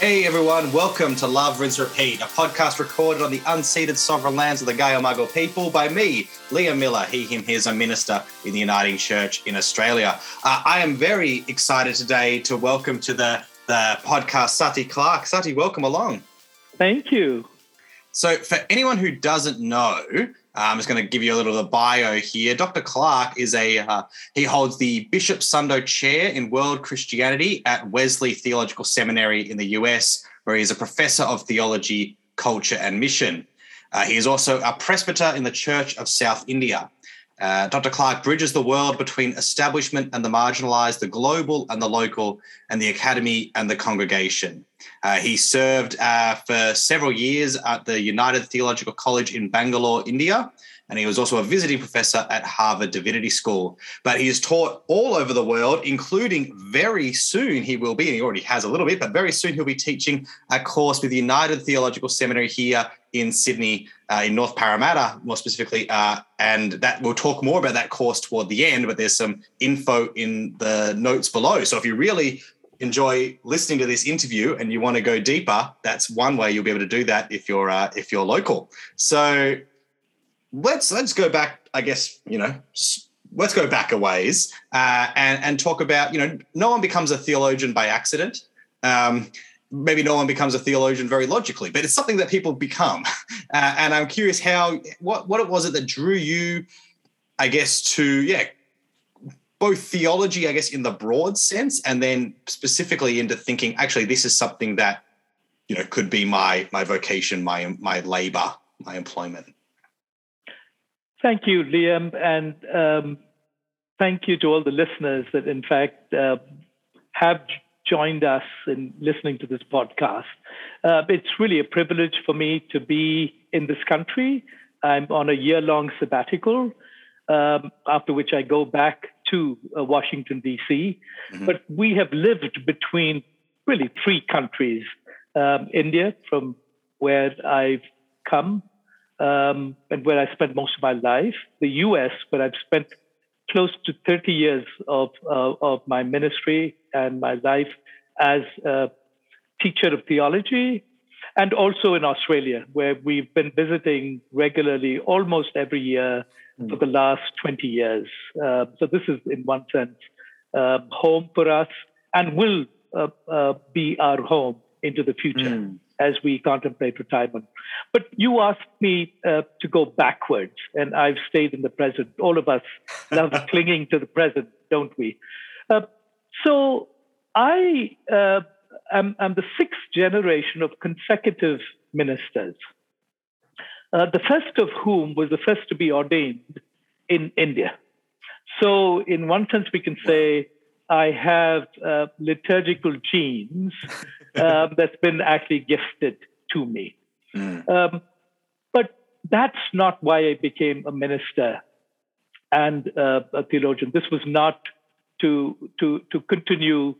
Hey everyone, welcome to Love Rinse Repeat, a podcast recorded on the unceded sovereign lands of the Gayamargal people by me, Liam Miller, he, him, his, a minister in the Uniting Church in Australia. Uh, I am very excited today to welcome to the, the podcast Sathi Clarke. Sathi, welcome along. Thank you. So, for anyone who doesn't know, I'm just going to give you a little of the bio here. Dr. Clarke is a uh, he holds the Bishop Sundo Chair in World Christianity at Wesley Theological Seminary in the US, where he is a professor of theology, culture, and mission. Uh, he is also a presbyter in the Church of South India. Uh, Dr. Clarke bridges the world between establishment and the marginalized, the global and the local, and the academy and the congregation. Uh, he served uh, for several years at the United Theological College in Bangalore, India, and he was also a visiting professor at Harvard Divinity School. But he has taught all over the world, including very soon he will be, and he already has a little bit, but very soon he'll be teaching a course with the United Theological Seminary here in Sydney, uh, in North Parramatta, more specifically. Uh, and that we'll talk more about that course toward the end, but there's some info in the notes below. So if you really enjoy listening to this interview and you want to go deeper, that's one way you'll be able to do that if you're uh, if you're local. So let's let's go back. I guess you know. Let's go back a ways uh, and and talk about you know no one becomes a theologian by accident. Um, maybe no one becomes a theologian very logically, but it's something that people become. Uh, and I'm curious how what what it was it that drew you, I guess, to yeah, both theology, I guess, in the broad sense, and then specifically into thinking actually this is something that you know could be my my vocation, my my labor, my employment. Thank you, Liam, and um, thank you to all the listeners that, in fact, uh, have joined us in listening to this podcast. Uh, it's really a privilege for me to be in this country. I'm on a year long sabbatical, um, after which I go back to uh, Washington, D.C. Mm-hmm. But we have lived between really three countries um, India, from where I've come um, and where I spent most of my life, the US, where I've spent close to 30 years of, uh, of my ministry and my life as a teacher of theology, and also in Australia, where we've been visiting regularly almost every year mm. for the last 20 years. Uh, so this is, in one sense, uh, home for us and will uh, uh be our home into the future. Mm as we contemplate retirement. But you asked me uh, to go backwards, and I've stayed in the present. All of us love clinging to the present, don't we? Uh, so I uh, am, am, the sixth generation of consecutive ministers, uh, the first of whom was the first to be ordained in India. So, in one sense, we can say I have uh, liturgical genes um, that's been actually gifted to me. Mm. Um, but that's not why I became a minister and uh, a theologian. This was not to to to continue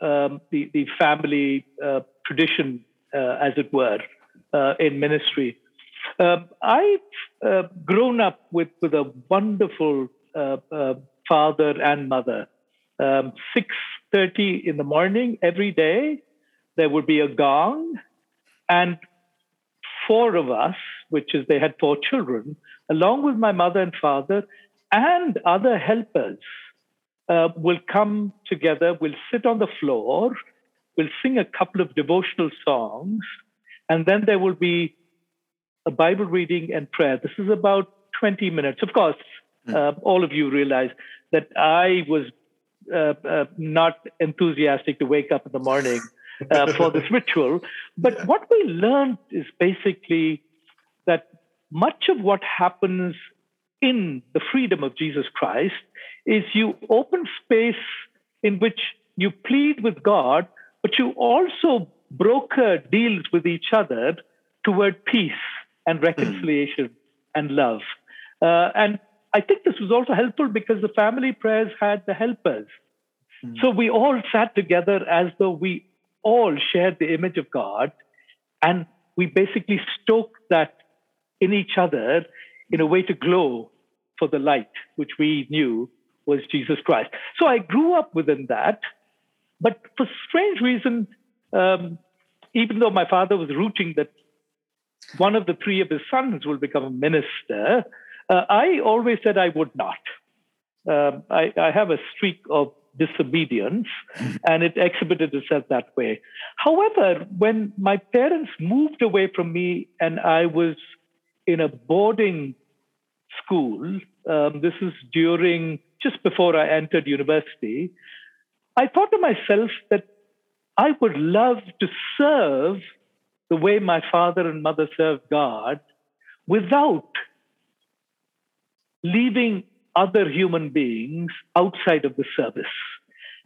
um, the, the family uh, tradition, uh, as it were, uh, in ministry. Um, I've uh, grown up with, with a wonderful uh, father and mother. Um, 6.30 in the morning every day, there would be a gong, and four of us, which is they had four children, along with my mother and father, and other helpers, uh, will come together, will sit on the floor, will sing a couple of devotional songs, and then there will be a Bible reading and prayer. This is about 20 minutes. Of course, mm. uh, all of you realize that I was uh, uh, not enthusiastic to wake up in the morning uh, for this ritual. But what we learned is basically that much of what happens in the freedom of Jesus Christ is you open space in which you plead with God, but you also broker deals with each other toward peace and reconciliation and love. Uh, and I think this was also helpful because the family prayers had the helpers. Mm. So we all sat together as though we all shared the image of God, and we basically stoked that in each other in a way to glow for the light, which we knew was Jesus Christ. So I grew up within that, but for strange reason, um, even though my father was rooting that one of the three of his sons will become a minister, uh, I always said I would not. Um, I, I, have a streak of disobedience, and it exhibited itself that way. However, when my parents moved away from me and I was in a boarding school, um, this is during just before I entered university, I thought to myself that I would love to serve the way my father and mother served God without leaving other human beings outside of the service.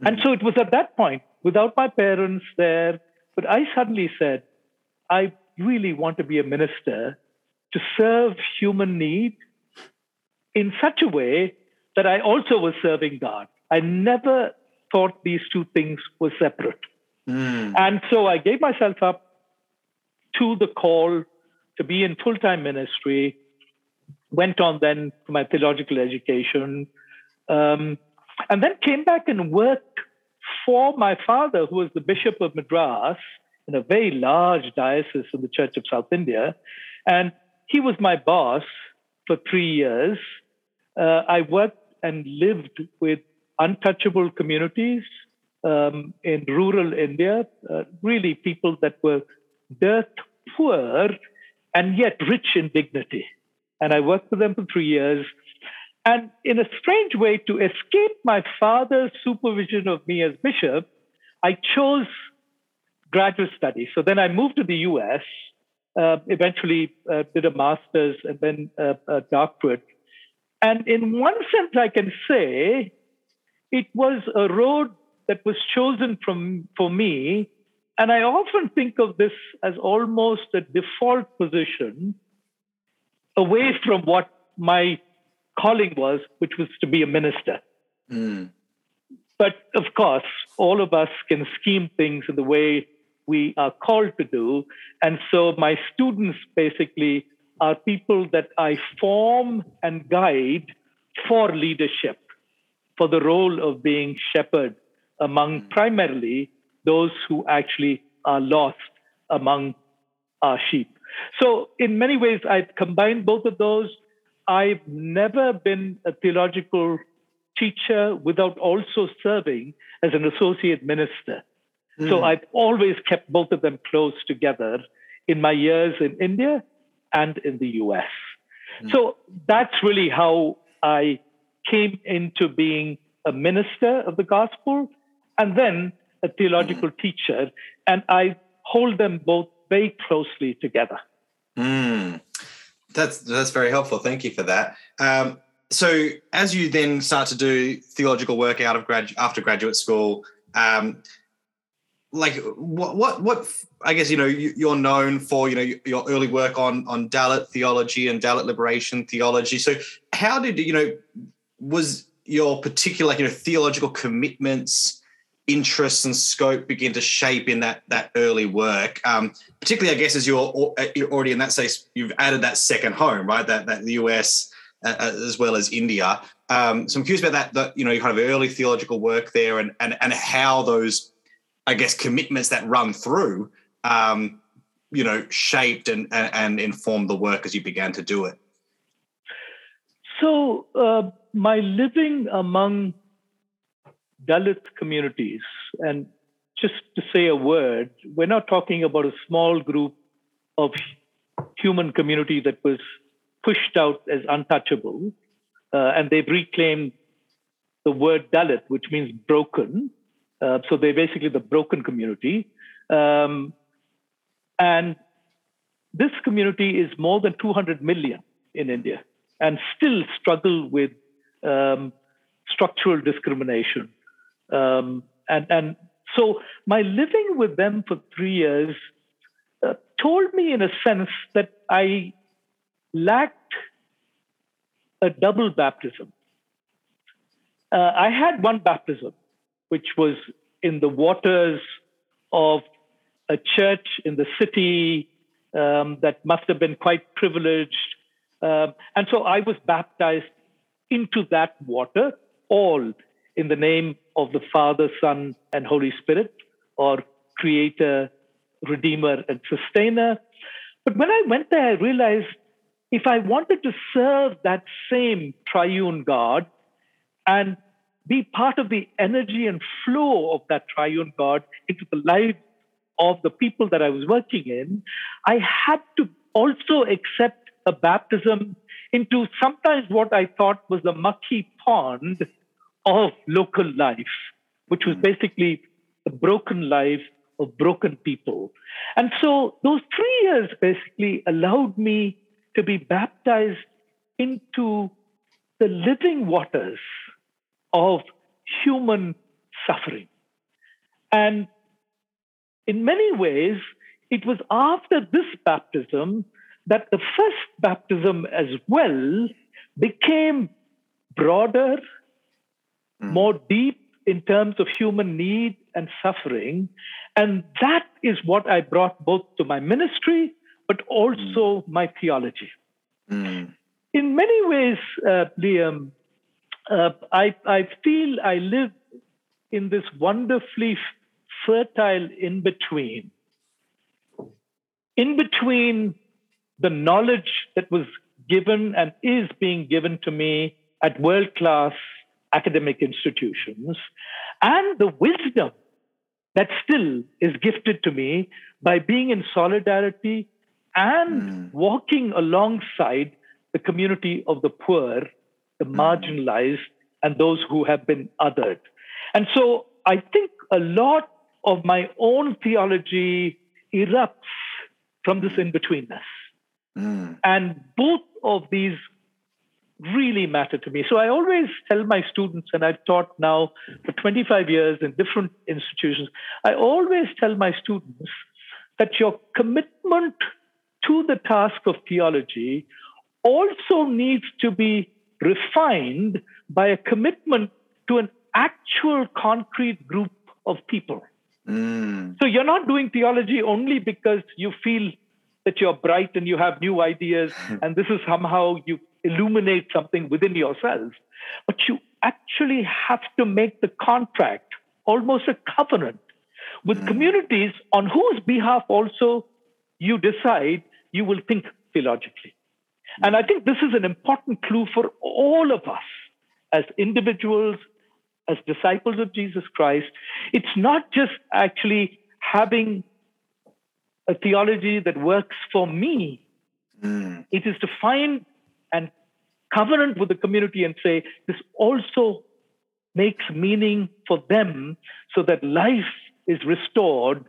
Mm-hmm. And so it was at that point, without my parents there, but I suddenly said, I really want to be a minister to serve human need in such a way that I also was serving God. I never thought these two things were separate. Mm. And so I gave myself up to the call to be in full time ministry, went on then to my theological education, um, and then came back and worked for my father, who was the Bishop of Madras in a very large diocese in the Church of South India. And he was my boss for three years. Uh, I worked and lived with untouchable communities um, in rural India, uh, really people that were dirt poor and yet rich in dignity. And I worked with them for three years. And in a strange way, to escape my father's supervision of me as bishop, I chose graduate study. So then I moved to the US, uh, eventually uh, did a master's and then uh, a doctorate. And in one sense, I can say it was a road that was chosen from, for me. And I often think of this as almost a default position away from what my calling was, which was to be a minister. Mm. But of course, all of us can scheme things in the way we are called to do. And so my students basically are people that I form and guide for leadership, for the role of being shepherd among mm. primarily those who actually are lost among our sheep. So, in many ways, I've combined both of those. I've never been a theological teacher without also serving as an associate minister. Mm. So, I've always kept both of them close together in my years in India and in the US. Mm. So, that's really how I came into being a minister of the gospel and then a theological teacher. And I hold them both very closely together. Mm. That's that's very helpful. Thank you for that. Um, so, as you then start to do theological work out of grad after graduate school, um, like what what what I guess you know you're known for you know your early work on on Dalit theology and Dalit liberation theology. So, how did you know was your particular you know theological commitments interests and scope begin to shape in that that early work. Um, particularly i guess as you're, you're already in that space you've added that second home right? That that the us uh, uh, as well as india. Um, so i'm curious about that that you know your kind of early theological work there and and and how those i guess commitments that run through um, you know shaped and, and and informed the work as you began to do it. So uh, my living among Dalit communities, and just to say a word, we're not talking about a small group of human community that was pushed out as untouchable, uh, and they've reclaimed the word Dalit, which means broken. Uh, so they're basically the broken community. Um, and this community is more than 200 million in India and still struggle with um, structural discrimination. Um, and, and so my living with them for three years uh, told me, in a sense, that I lacked a double baptism. Uh, I had one baptism, which was in the waters of a church in the city um, that must have been quite privileged. Um, and so I was baptized into that water, all in the name of the Father, Son, and Holy Spirit, or Creator, redeemer and sustainer. But when I went there, I realized if I wanted to serve that same triune God and be part of the energy and flow of that triune God into the lives of the people that I was working in, I had to also accept a baptism into sometimes what I thought was the mucky pond of local life, which was basically the broken life of broken people. And so those three years basically allowed me to be baptized into the living waters of human suffering. And in many ways, it was after this baptism that the first baptism as well became broader, mm. more deep in terms of human need and suffering. And that is what I brought both to my ministry, but also mm. my theology. Mm. In many ways, uh, Liam, uh, I, I feel I live in this wonderfully fertile in between. In between the knowledge that was given and is being given to me at world class academic institutions and the wisdom that still is gifted to me by being in solidarity and mm. walking alongside the community of the poor, the mm. marginalized, and those who have been othered. And so I think a lot of my own theology erupts from this in betweenness. Mm. And both of these really matter to me. So I always tell my students, and I've taught now for 25 years in different institutions, I always tell my students that your commitment to the task of theology also needs to be refined by a commitment to an actual concrete group of people. Mm. So you're not doing theology only because you feel that you're bright and you have new ideas, and this is somehow you illuminate something within yourself. But you actually have to make the contract almost a covenant with mm. communities on whose behalf also you decide you will think theologically. And I think this is an important clue for all of us as individuals, as disciples of Jesus Christ. It's not just actually having a theology that works for me. Mm. It is to find and covenant with the community and say, this also makes meaning for them so that life is restored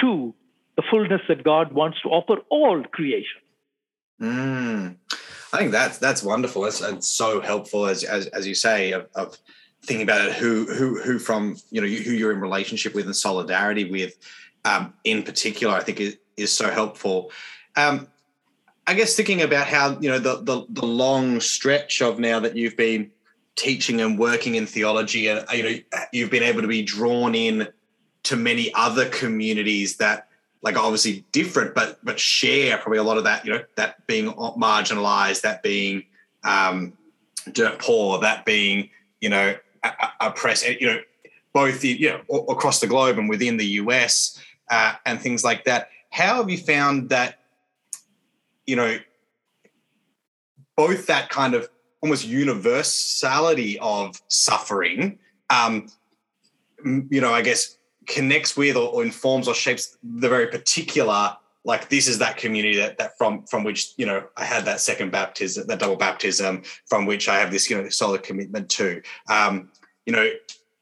to the fullness that God wants to offer all creation. Mm. I think that's that's wonderful. It's, it's so helpful, as, as as you say, of, of thinking about it, who who who from you know who you're in relationship with and solidarity with, um, in particular, I think is, is so helpful. Um, I guess thinking about how you know the, the, the long stretch of now that you've been teaching and working in theology, and you know you've been able to be drawn in to many other communities that like obviously different, but but share probably a lot of that. You know that being marginalized, that being um, dirt poor, that being you know oppressed. You know both you know across the globe and within the US uh, and things like that. How have you found that, you know, both that kind of almost universality of suffering, um, you know, I guess connects with or, or informs or shapes the very particular like this is that community that, that from from which you know I had that second baptism, that double baptism, from which I have this you know solid commitment to. Um, you know,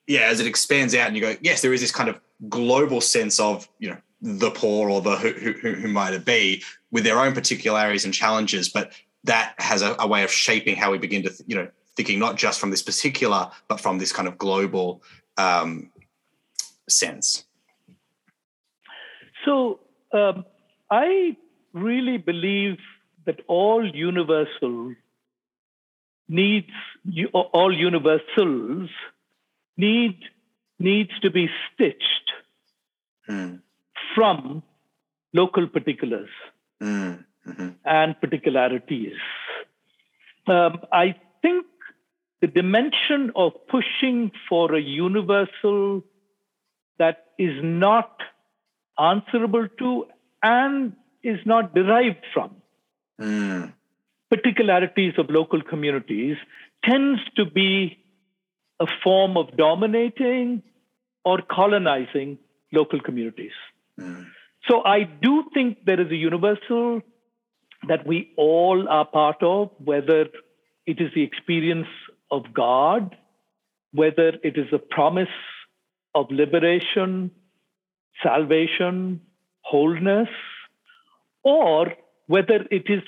yeah, as it expands out and you go, yes, there is this kind of global sense of you know the poor or the who, who, who might it be with their own particularities and challenges, but that has a, a way of shaping how we begin to, you know, thinking not just from this particular, but from this kind of global um, sense. So um, I really believe that all universal needs, all universals need needs to be stitched. Hmm from local particulars mm, mm-hmm. and particularities. Um, I think the dimension of pushing for a universal that is not answerable to and is not derived from. Mm. Particularities of local communities tends to be a form of dominating or colonizing local communities. Mm. So I do think there is a universal that we all are part of, whether it is the experience of God, whether it is a promise of liberation, salvation, wholeness, or whether it is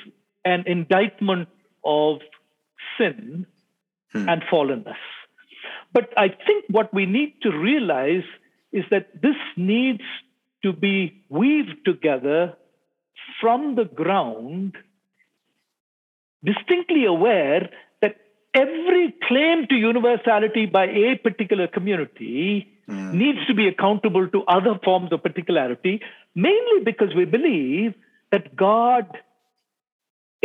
an indictment of sin Hmm. and fallenness. But I think what we need to realize is that this needs to be weaved together from the ground, distinctly aware that every claim to universality by a particular community Mm. needs to be accountable to other forms of particularity, mainly because we believe that God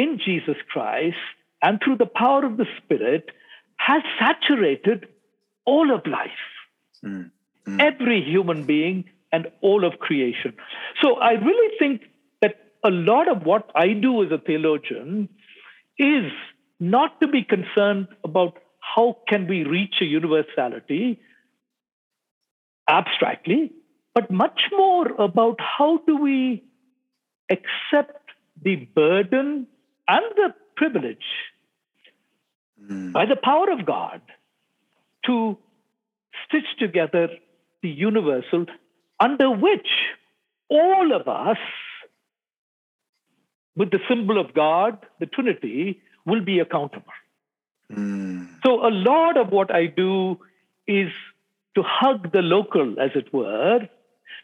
in Jesus Christ and through the power of the Spirit has saturated all of life, Mm. Mm. every human being, and all of creation. So I really think that a lot of what I do as a theologian is not to be concerned about how can we reach a universality abstractly, but much more about how do we accept the burden and the privilege Mm. by the power of God to stitch together the universal under which all of us, with the symbol of God, the Trinity, will be accountable. Mm. So, a lot of what I do is to hug the local, as it were,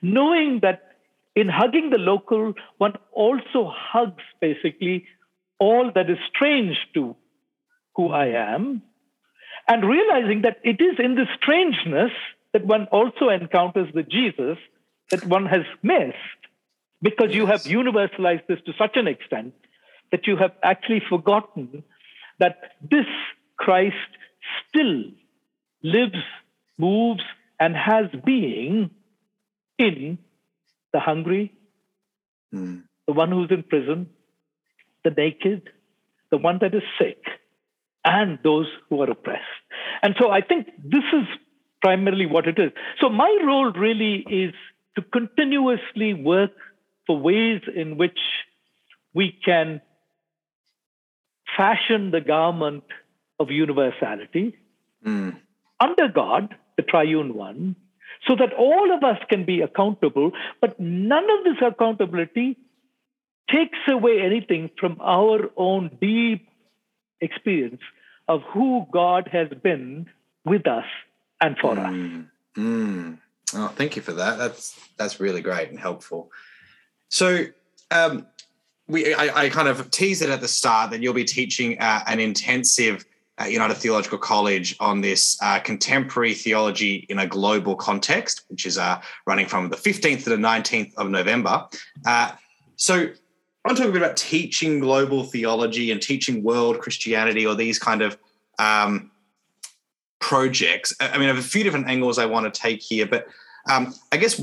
knowing that in hugging the local, one also hugs basically all that is strange to who I am, and realizing that it is in the strangeness that one also encounters the Jesus that one has missed because you have universalized this to such an extent that you have actually forgotten that this Christ still lives, moves, and has being in the hungry, Mm. the one who's in prison, the naked, the one that is sick, and those who are oppressed. And so I think this is primarily what it is. So my role really is to continuously work for ways in which we can fashion the garment of universality Mm. under God, the triune one, so that all of us can be accountable, but none of this accountability takes away anything from our own deep experience of who God has been with us and for us. Mm. Mm. Oh, thank you for that. That's that's really great and helpful. So, um, we I, I kind of teased it at the start that you'll be teaching uh, an intensive at United Theological College on this uh, contemporary theology in a global context, which is uh, running from the 15th to the 19th of November. Uh, so, I want to talk a bit about teaching global theology and teaching world Christianity or these kind of um, projects. I mean, I have a few different angles I want to take here, but um, I guess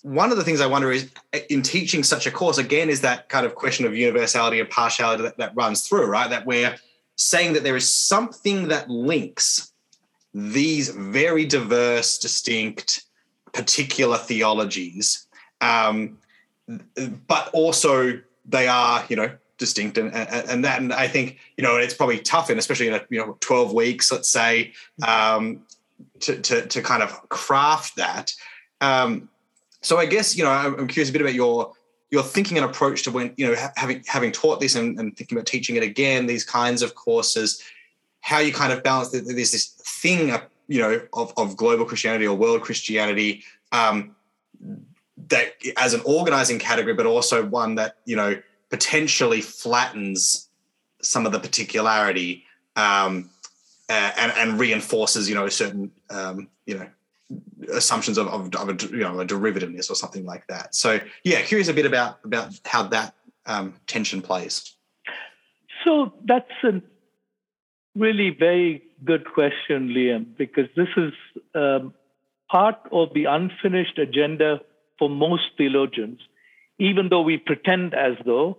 one of the things I wonder is in teaching such a course, again, is that kind of question of universality and partiality that, that runs through, right? That we're saying that there is something that links these very diverse, distinct, particular theologies, um, but also they are, you know, distinct and, and, and that and I think you know it's probably tough and especially in a, you know 12 weeks let's say um, to, to to kind of craft that. Um, so I guess you know I'm curious a bit about your your thinking and approach to when you know having having taught this and, and thinking about teaching it again these kinds of courses how you kind of balance that there's this thing you know of, of global Christianity or world Christianity um, that as an organizing category but also one that you know potentially flattens some of the particularity um, and, and reinforces, you know, certain, um, you know, assumptions of, of, of, a, you know, a derivativeness or something like that. So, yeah, curious a bit about about how that um, tension plays. So that's a really very good question, Liam, because this is um, part of the unfinished agenda for most theologians, even though we pretend as though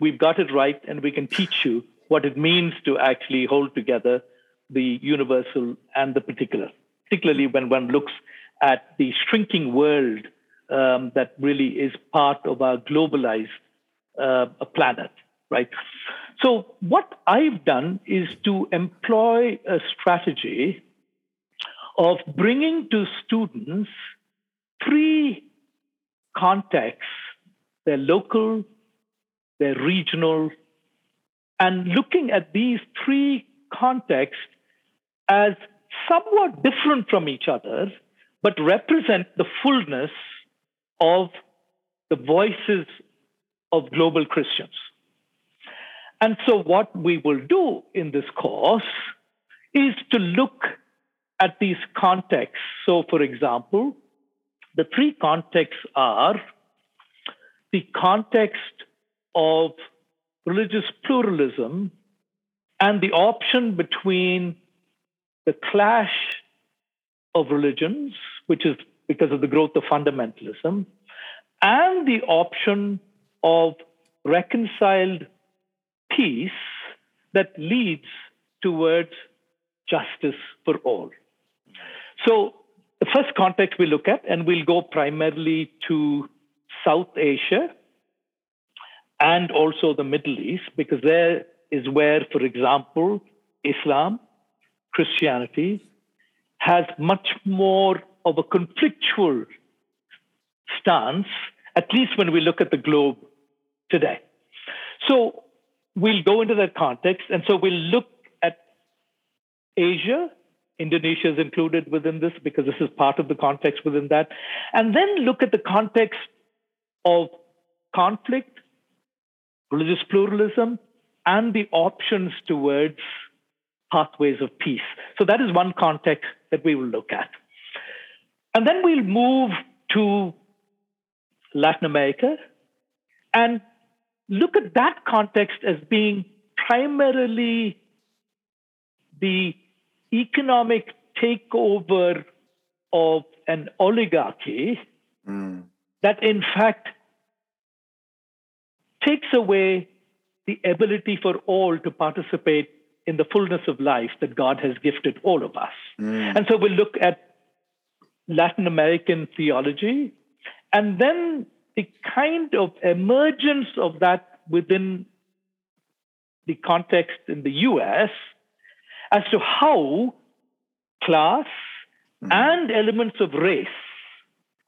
we've got it right and we can teach you what it means to actually hold together the universal and the particular, particularly when one looks at the shrinking world um, that really is part of our globalized uh, planet, right? So, what I've done is to employ a strategy of bringing to students three contexts their local, their regional, and looking at these three contexts as somewhat different from each other, but represent the fullness of the voices of global Christians. And so, what we will do in this course is to look at these contexts. So, for example, the three contexts are the context of religious pluralism and the option between the clash of religions, which is because of the growth of fundamentalism, and the option of reconciled peace that leads towards justice for all. So, the first context we look at, and we'll go primarily to South Asia and also the Middle East, because there is where, for example, Islam, Christianity has much more of a conflictual stance, at least when we look at the globe today. So we'll go into that context. And so we'll look at Asia. Indonesia is included within this because this is part of the context within that. And then look at the context of conflict, religious pluralism, and the options towards pathways of peace. So that is one context that we will look at. And then we'll move to Latin America and look at that context as being primarily the economic takeover of an oligarchy mm. that, in fact, takes away the ability for all to participate in the fullness of life that God has gifted all of us. Mm. And so we'll look at Latin American theology and then the kind of emergence of that within the context in the US as to how class mm. and elements of race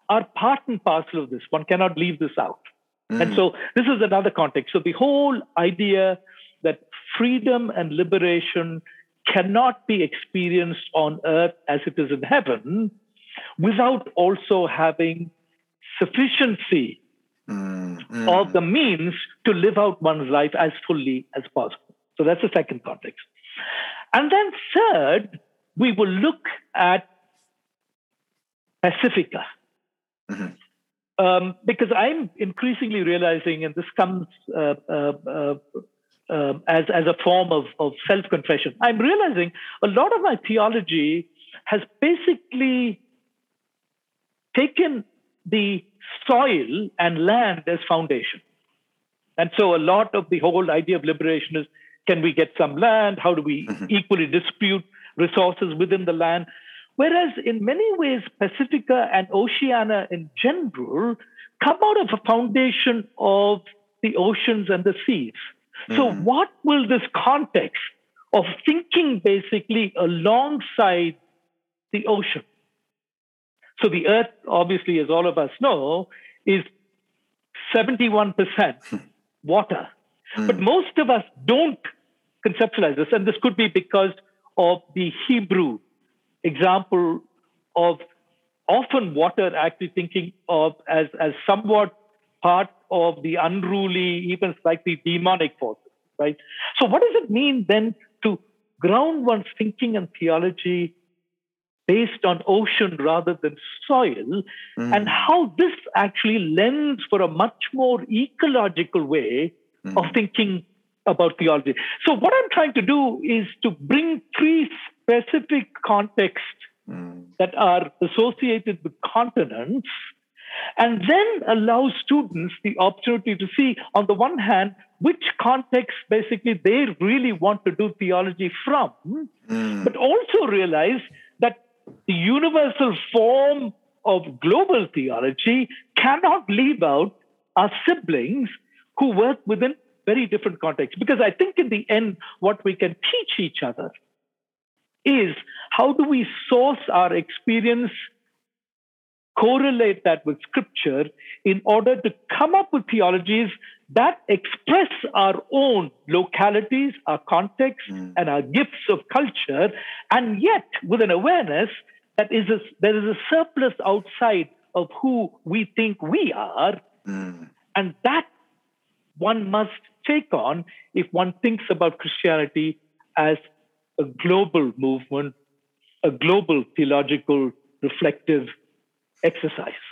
are part and parcel of this. One cannot leave this out. Mm. And so this is another context. So the whole idea that freedom and liberation cannot be experienced on earth as it is in heaven without also having sufficiency mm, mm. of the means to live out one's life as fully as possible. So that's the second context. And then third, we will look at Pacifica. Mm-hmm. Um, because I'm increasingly realizing, and this comes uh, uh, uh, um, as, as a form of, of self confession, I'm realizing a lot of my theology has basically taken the soil and land as foundation. And so a lot of the whole idea of liberation is can we get some land? How do we mm-hmm. equally distribute resources within the land? Whereas in many ways, Pacifica and Oceania in general come out of a foundation of the oceans and the seas. Mm-hmm. So, what will this context of thinking basically alongside the ocean? So, the earth, obviously, as all of us know, is 71% water. Mm-hmm. But most of us don't conceptualize this. And this could be because of the Hebrew example of often water actually thinking of as, as somewhat part of the unruly, even slightly demonic forces, right? So, what does it mean then to ground one's thinking and theology based on ocean rather than soil, mm. and how this actually lends for a much more ecological way mm. of thinking about theology. So, what I'm trying to do is to bring three specific contexts mm. that are associated with continents and then allow students the opportunity to see, on the one hand, which context basically they really want to do theology from, mm. but also realize that the universal form of global theology cannot leave out our siblings who work within very different contexts. Because I think in the end, what we can teach each other is how do we source our experience, correlate that with scripture in order to come up with theologies that express our own localities, our context, mm. and our gifts of culture, and yet with an awareness that is a, there is a surplus outside of who we think we are, mm. and that one must take on if one thinks about Christianity as a global movement, a global theological reflective exercise.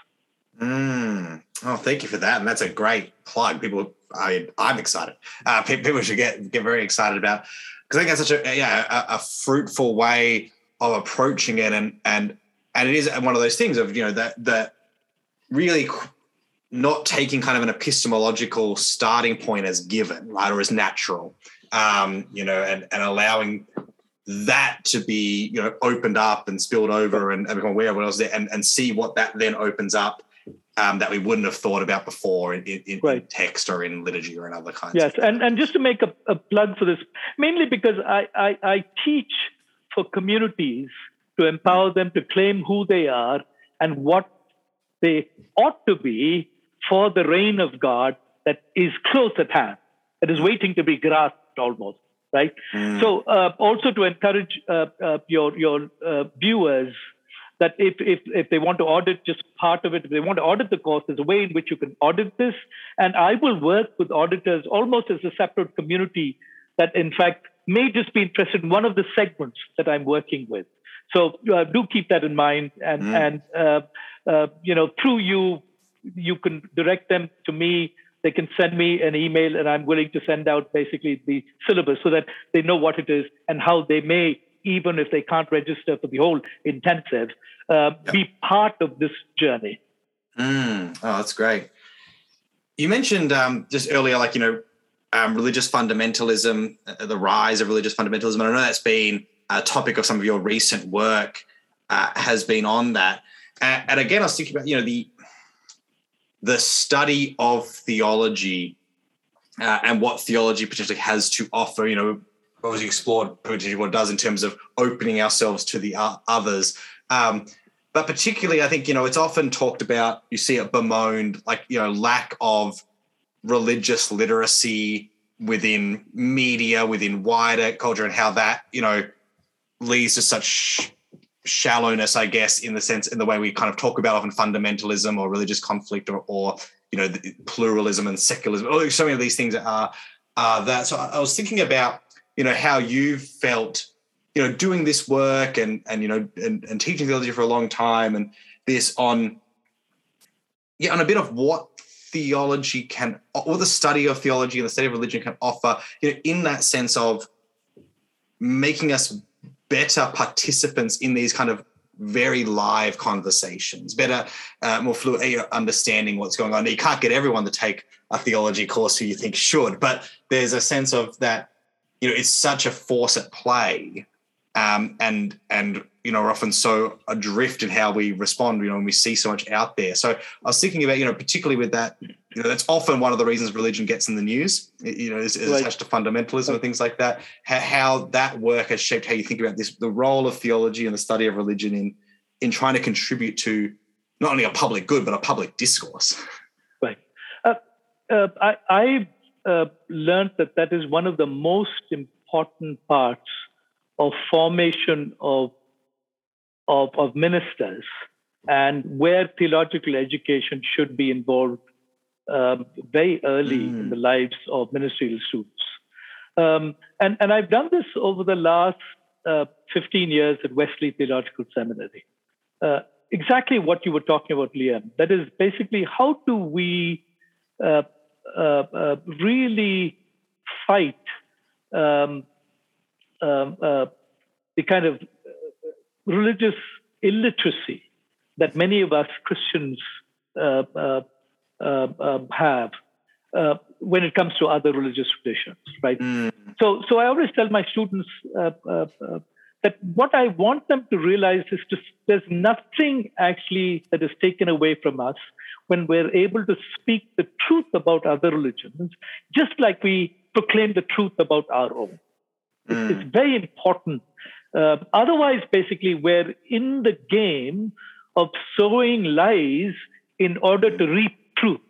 Mm. Oh, thank you for that. And that's a great plug. People, I, I'm excited. Uh, people should get get very excited about because I think that's such a yeah a, a, fruitful way of approaching it, and and and it is one of those things of you know that that really not taking kind of an epistemological starting point as given, right, or as natural, um, you know, and and allowing that to be you know opened up and spilled over and, and become aware of what else there and, and see what that then opens up um, that we wouldn't have thought about before in, in, right. in, text or in liturgy or in other kinds. Yes, and and just to make a, a plug for this, mainly because I, I, I teach for communities to empower them to claim who they are and what they ought to be for the reign of God that is close at hand, that is waiting to be grasped almost right? Mm. So uh, also to encourage uh, uh, your your uh, viewers that if, if if they want to audit just part of it, if they want to audit the course, there's a way in which you can audit this, and I will work with auditors almost as a separate community that in fact may just be interested in one of the segments that I'm working with. So uh, do keep that in mind, and mm. and uh, you know through you you can direct them to me they can send me an email and I'm willing to send out basically the syllabus so that they know what it is and how they may, even if they can't register for the whole intensive, uh, yep. be part of this journey. Mm. Oh, that's great. You mentioned um, just earlier, like, you know, um, religious fundamentalism, uh, the rise of religious fundamentalism. And I know that's been a topic of some of your recent work uh, has been on that. and again, I was thinking about, you know, the the study of theology uh, and what theology potentially has to offer, you know, obviously explored potentially what it does in terms of opening ourselves to the others. Um, but particularly, I think, you know, it's often talked about, you see it bemoaned, like, you know, lack of religious literacy within media, within wider culture, and how that, you know, leads to such shallowness, I guess, in the sense in the way we kind of talk about often fundamentalism or religious conflict or, or you know pluralism and secularism. Oh, so many of these things are are that. So I was thinking about you know how you felt you know doing this work and and you know and, and teaching theology for a long time and this on yeah on a bit of what theology can or the study of theology and the study of religion can offer you know in that sense of making us better participants in these kind of very live conversations, better, uh, more fluid, understanding what's going on. You can't get everyone to take a theology course who you think should, but there's a sense of that, you know, it's such a force at play. Um, and and you know, we're often so adrift in how we respond, you know, when we see so much out there. So I was thinking about, you know, particularly with that, you know, that's often one of the reasons religion gets in the news, you know, is, is attached to fundamentalism and things like that. How, how, that work has shaped how you think about this, the role of theology and the study of religion in in trying to contribute to not only a public good but a public discourse. Right. Uh, uh, I, I uh, learned that that is one of the most important parts of formation of of, of ministers and where theological education should be involved um, very early mm. in the lives of ministerial students. Um, and, and I've done this over the last uh, 15 years at Wesley Theological Seminary. Uh, exactly what you were talking about, Liam. That is basically how do we uh, uh, uh really fight um, um uh, the kind of religious illiteracy that many of us Christians uh, uh, uh um, have uh, when it comes to other religious traditions, right? Mm. So, so I always tell my students uh, that what I want them to realize is just there's nothing actually that is taken away from us when we're able to speak the truth about other religions, just like we proclaim the truth about our own. Mm. It's, very important. Uh, otherwise, basically, we're in the game of sowing lies in order to reap truth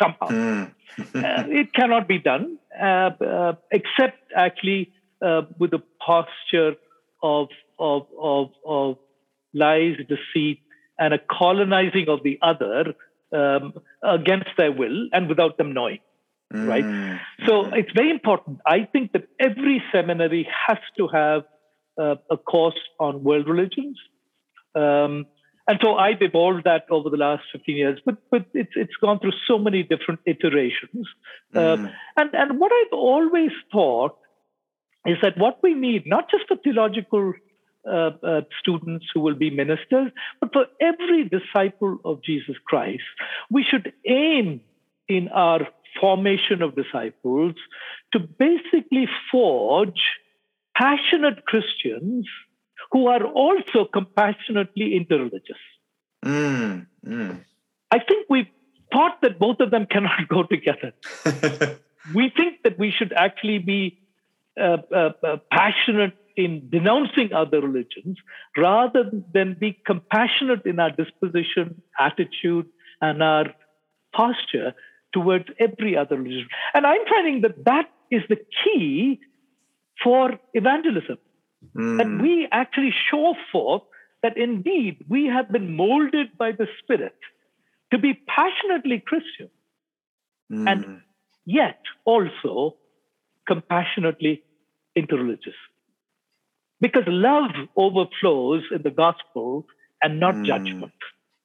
somehow. Mm. uh, it cannot be done, uh, uh except actually uh, with a posture of, of, of, of lies, deceit, and a colonizing of the other um, against their will and without them knowing. Mm. Right. So it's very important. I think that every seminary has to have uh, a course on world religions. Um, and so I've evolved that over the last 15 years, but but it's it's gone through so many different iterations. Mm. Uh, and and what I've always thought is that what we need, not just for theological uh, uh, students who will be ministers, but for every disciple of Jesus Christ, we should aim in our formation of disciples to basically forge passionate Christians who are also compassionately interreligious. Mm, mm. I think we thought that both of them cannot go together. we think that we should actually be uh, uh, uh, passionate in denouncing other religions rather than be compassionate in our disposition, attitude, and our posture towards every other religion. And I'm finding that that is the key for evangelism. Mm. That we actually show forth that indeed we have been molded by the Spirit to be passionately Christian mm. and yet also compassionately interreligious. Because love overflows in the gospel and not mm. judgment.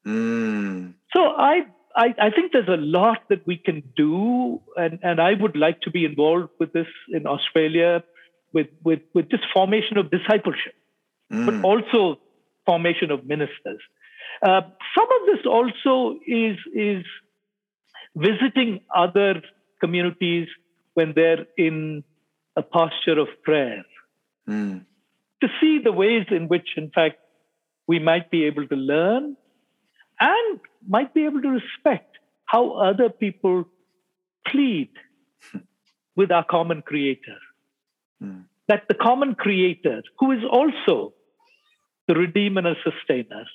Mm. So I, I, I think there's a lot that we can do, and, and I would like to be involved with this in Australia, with, with, with just formation of discipleship, mm. but also formation of ministers. Uh, some of this also is, is visiting other communities when they're in a posture of prayer mm. to see the ways in which, in fact, we might be able to learn and might be able to respect how other people plead with our common creator. Mm. That the common creator, who is also the redeemer and sustainer,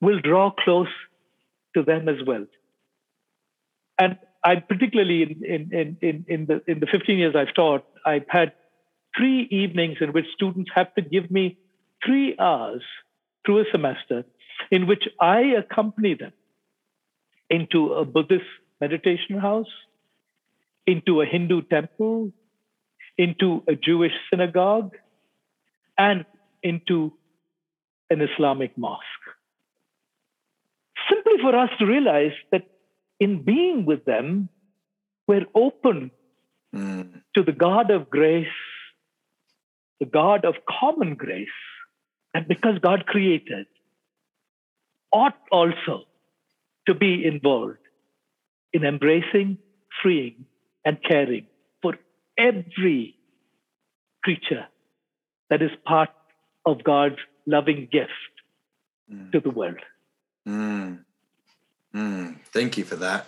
will draw close to them as well. And I particularly in, in, in, in, the, in the 15 years I've taught, I've had three evenings in which students have to give me three hours through a semester in which I accompany them into a Buddhist meditation house, into a Hindu temple, into a Jewish synagogue, and into an Islamic mosque. Simply for us to realize that in being with them, we're open mm. to the God of grace, the God of common grace. And because God created, ought also to be involved in embracing, freeing, and caring every creature that is part of God's loving gift mm. to the world. Mm. Mm, thank you for that.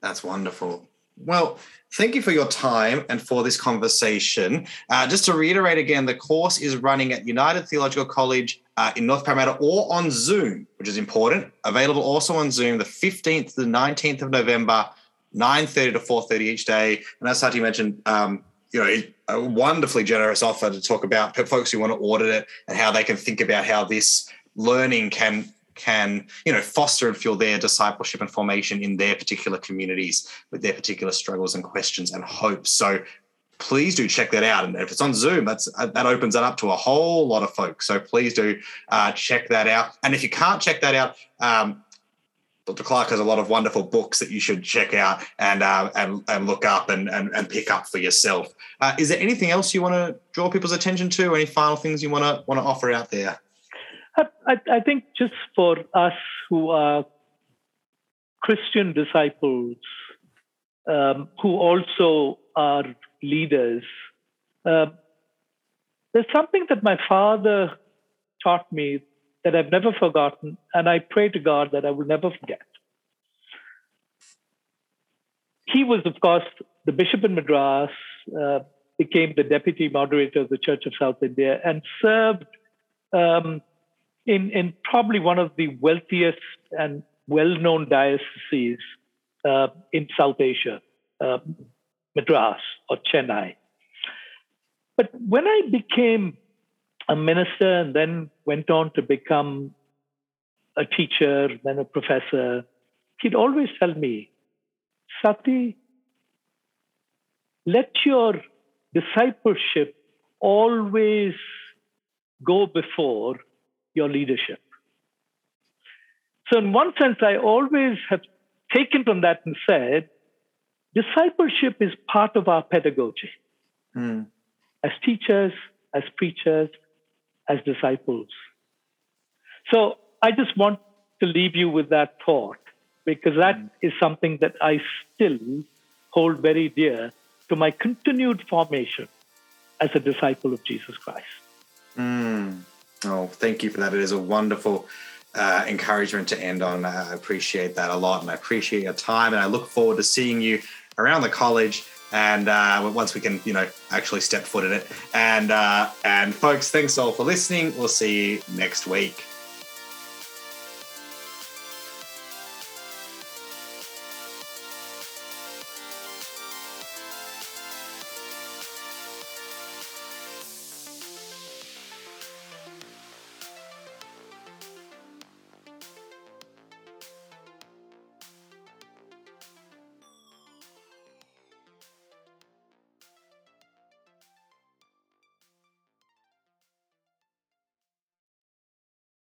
That's wonderful. Well, thank you for your time and for this conversation. Uh, just to reiterate again, the course is running at United Theological College uh, in North Parramatta or on Zoom, which is important. Available also on Zoom the 15th to the 19th of November, 9.30 to 4.30 each day. And as Sathi mentioned, um, you know, a wonderfully generous offer to talk about folks who want to audit it and how they can think about how this learning can can you know foster and fuel their discipleship and formation in their particular communities with their particular struggles and questions and hopes. So please do check that out. And if it's on zoom that's uh, that opens it up to a whole lot of folks. So please do uh, check that out. And if you can't check that out um, Dr. Clarke has a lot of wonderful books that you should check out and uh, and, and look up and, and, and pick up for yourself. Uh, is there anything else you want to draw people's attention to? Any final things you want to want to offer out there? I, I, think just for us who are Christian disciples um, who also are leaders, uh, there's something that my father taught me that I've never forgotten, and I pray to God that I will never forget. He was, of course, the bishop in Madras, uh, became the deputy moderator of the Church of South India, and served um, in, in probably one of the wealthiest and well known dioceses uh, in South Asia, uh, Madras or Chennai. But when I became a minister and then went on to become a teacher, then a professor, he'd always tell me, Sathi, let your discipleship always go before your leadership. So, in one sense, I always have taken from that and said, discipleship is part of our pedagogy. Mm. As teachers, as preachers, as disciples. So I just want to leave you with that thought because that mm. is something that I still hold very dear to my continued formation as a disciple of Jesus Christ. Mm. Oh, thank you for that. It is a wonderful uh, encouragement to end on. I appreciate that a lot and I appreciate your time. And I look forward to seeing you around the college and uh, once we can, you know, actually step foot in it. And uh, and folks, thanks all for listening. We'll see you next week.